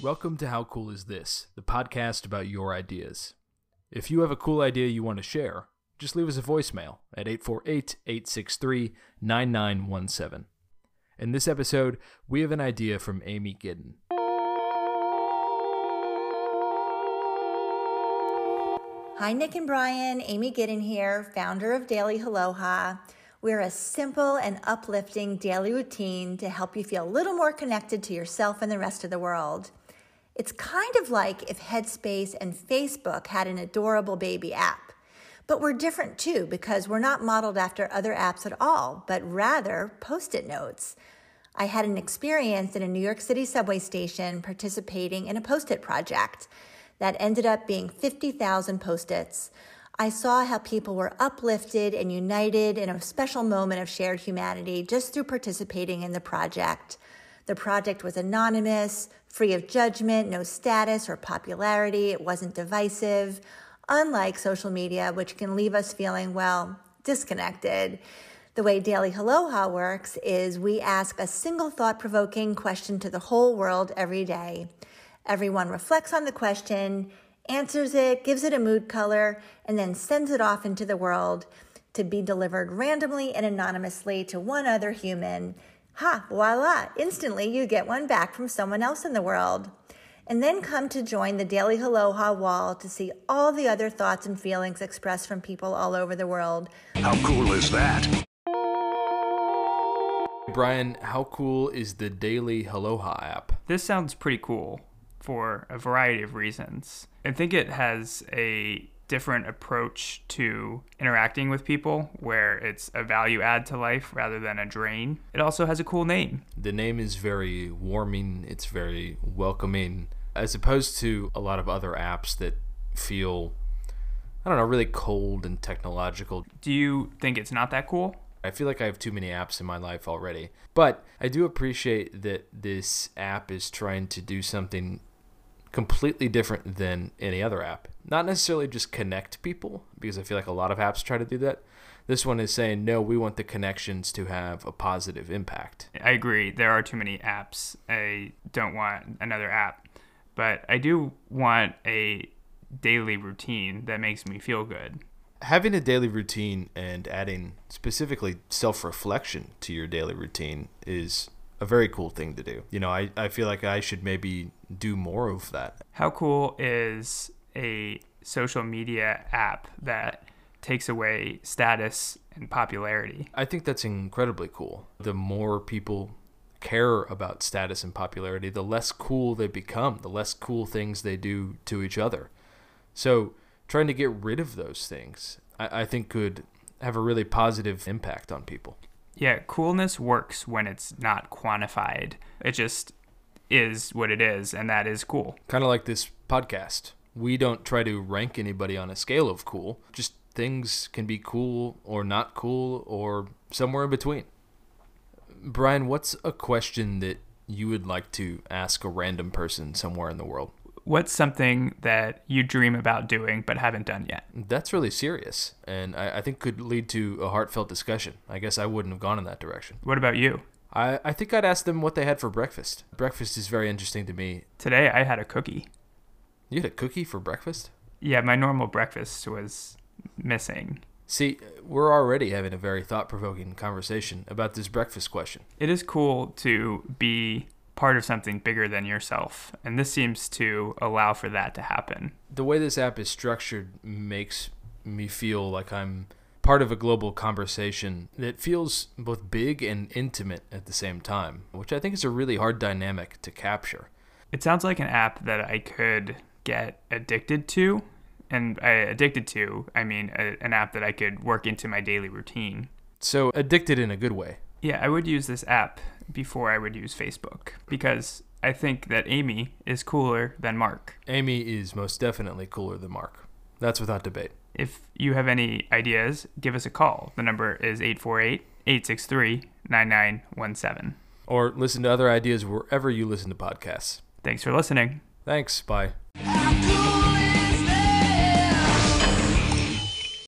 Welcome to How Cool Is This, the podcast about your ideas. If you have a cool idea you want to share, just leave us a voicemail at 848 863 9917. In this episode, we have an idea from Amy Gidden. Hi, Nick and Brian. Amy Gidden here, founder of Daily Aloha. We're a simple and uplifting daily routine to help you feel a little more connected to yourself and the rest of the world. It's kind of like if Headspace and Facebook had an adorable baby app. But we're different too because we're not modeled after other apps at all, but rather post it notes. I had an experience in a New York City subway station participating in a post it project that ended up being 50,000 post its. I saw how people were uplifted and united in a special moment of shared humanity just through participating in the project. The project was anonymous, free of judgment, no status or popularity. It wasn't divisive, unlike social media, which can leave us feeling, well, disconnected. The way Daily Aloha works is we ask a single thought provoking question to the whole world every day. Everyone reflects on the question, answers it, gives it a mood color, and then sends it off into the world to be delivered randomly and anonymously to one other human. Ha, voila, instantly you get one back from someone else in the world. And then come to join the Daily Aloha wall to see all the other thoughts and feelings expressed from people all over the world. How cool is that? Brian, how cool is the Daily Aloha app? This sounds pretty cool for a variety of reasons. I think it has a different approach to interacting with people where it's a value add to life rather than a drain. It also has a cool name. The name is very warming, it's very welcoming, as opposed to a lot of other apps that feel, I don't know, really cold and technological. Do you think it's not that cool? I feel like I have too many apps in my life already. But I do appreciate that this app is trying to do something completely different than any other app. Not necessarily just connect people, because I feel like a lot of apps try to do that. This one is saying, no, we want the connections to have a positive impact. I agree. There are too many apps. I don't want another app. But I do want a daily routine that makes me feel good. Having a daily routine and adding specifically self reflection to your daily routine is a very cool thing to do. You know, I, I feel like I should maybe do more of that. How cool is a social media app that takes away status and popularity? I think that's incredibly cool. The more people care about status and popularity, the less cool they become, the less cool things they do to each other. So, trying to get rid of those things, I, I think could have a really positive impact on people. Yeah, coolness works when it's not quantified. It just is what it is, and that is cool. Kind of like this podcast. We don't try to rank anybody on a scale of cool. Just things can be cool or not cool or somewhere in between. Brian, what's a question that you would like to ask a random person somewhere in the world? What's something that you dream about doing but haven't done yet? That's really serious, and I, I think could lead to a heartfelt discussion. I guess I wouldn't have gone in that direction. What about you? I, I think I'd ask them what they had for breakfast. Breakfast is very interesting to me. Today I had a cookie. You had a cookie for breakfast? Yeah, my normal breakfast was missing. See, we're already having a very thought provoking conversation about this breakfast question. It is cool to be part of something bigger than yourself, and this seems to allow for that to happen. The way this app is structured makes me feel like I'm part of a global conversation that feels both big and intimate at the same time, which I think is a really hard dynamic to capture. It sounds like an app that I could get addicted to. And I, addicted to, I mean a, an app that I could work into my daily routine. So, addicted in a good way. Yeah, I would use this app before I would use Facebook because I think that Amy is cooler than Mark. Amy is most definitely cooler than Mark. That's without debate. If you have any ideas, give us a call. The number is 848 863 9917. Or listen to other ideas wherever you listen to podcasts. Thanks for listening. Thanks. Bye.